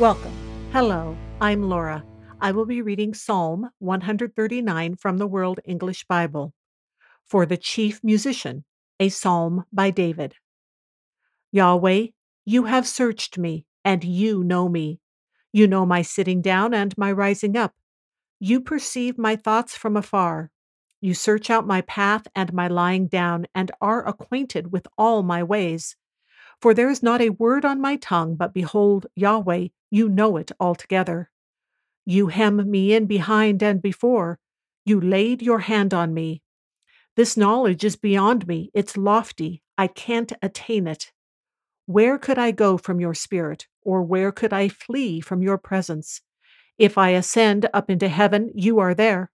Welcome. Hello, I'm Laura. I will be reading Psalm 139 from the World English Bible. For the Chief Musician, a psalm by David. Yahweh, you have searched me, and you know me. You know my sitting down and my rising up. You perceive my thoughts from afar. You search out my path and my lying down, and are acquainted with all my ways. For there is not a word on my tongue, but behold, Yahweh, you know it altogether. You hem me in behind and before. You laid your hand on me. This knowledge is beyond me. It's lofty. I can't attain it. Where could I go from your spirit, or where could I flee from your presence? If I ascend up into heaven, you are there.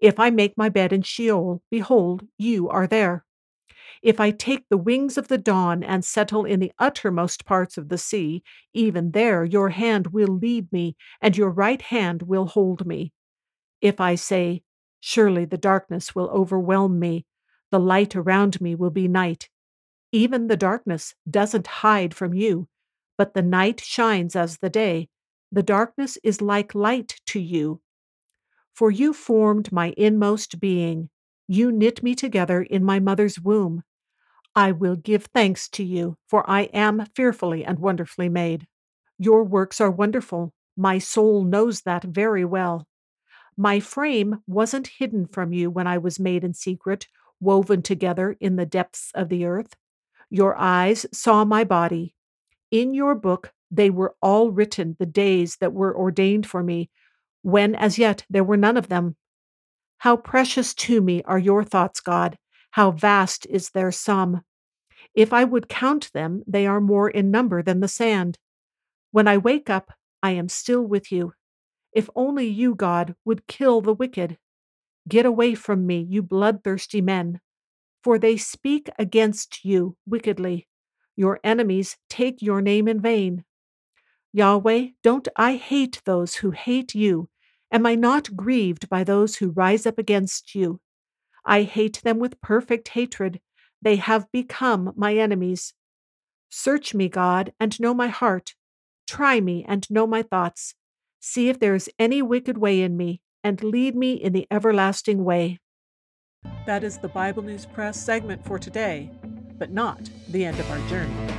If I make my bed in Sheol, behold, you are there. If I take the wings of the dawn and settle in the uttermost parts of the sea, even there your hand will lead me, and your right hand will hold me. If I say, Surely the darkness will overwhelm me, the light around me will be night. Even the darkness doesn't hide from you, but the night shines as the day. The darkness is like light to you. For you formed my inmost being. You knit me together in my mother's womb. I will give thanks to you, for I am fearfully and wonderfully made. Your works are wonderful. My soul knows that very well. My frame wasn't hidden from you when I was made in secret, woven together in the depths of the earth. Your eyes saw my body. In your book they were all written, the days that were ordained for me, when as yet there were none of them. How precious to me are your thoughts, God! How vast is their sum! If I would count them, they are more in number than the sand. When I wake up, I am still with you. If only you, God, would kill the wicked. Get away from me, you bloodthirsty men, for they speak against you wickedly. Your enemies take your name in vain. Yahweh, don't I hate those who hate you? Am I not grieved by those who rise up against you? I hate them with perfect hatred. They have become my enemies. Search me, God, and know my heart. Try me and know my thoughts. See if there is any wicked way in me, and lead me in the everlasting way. That is the Bible News Press segment for today, but not the end of our journey.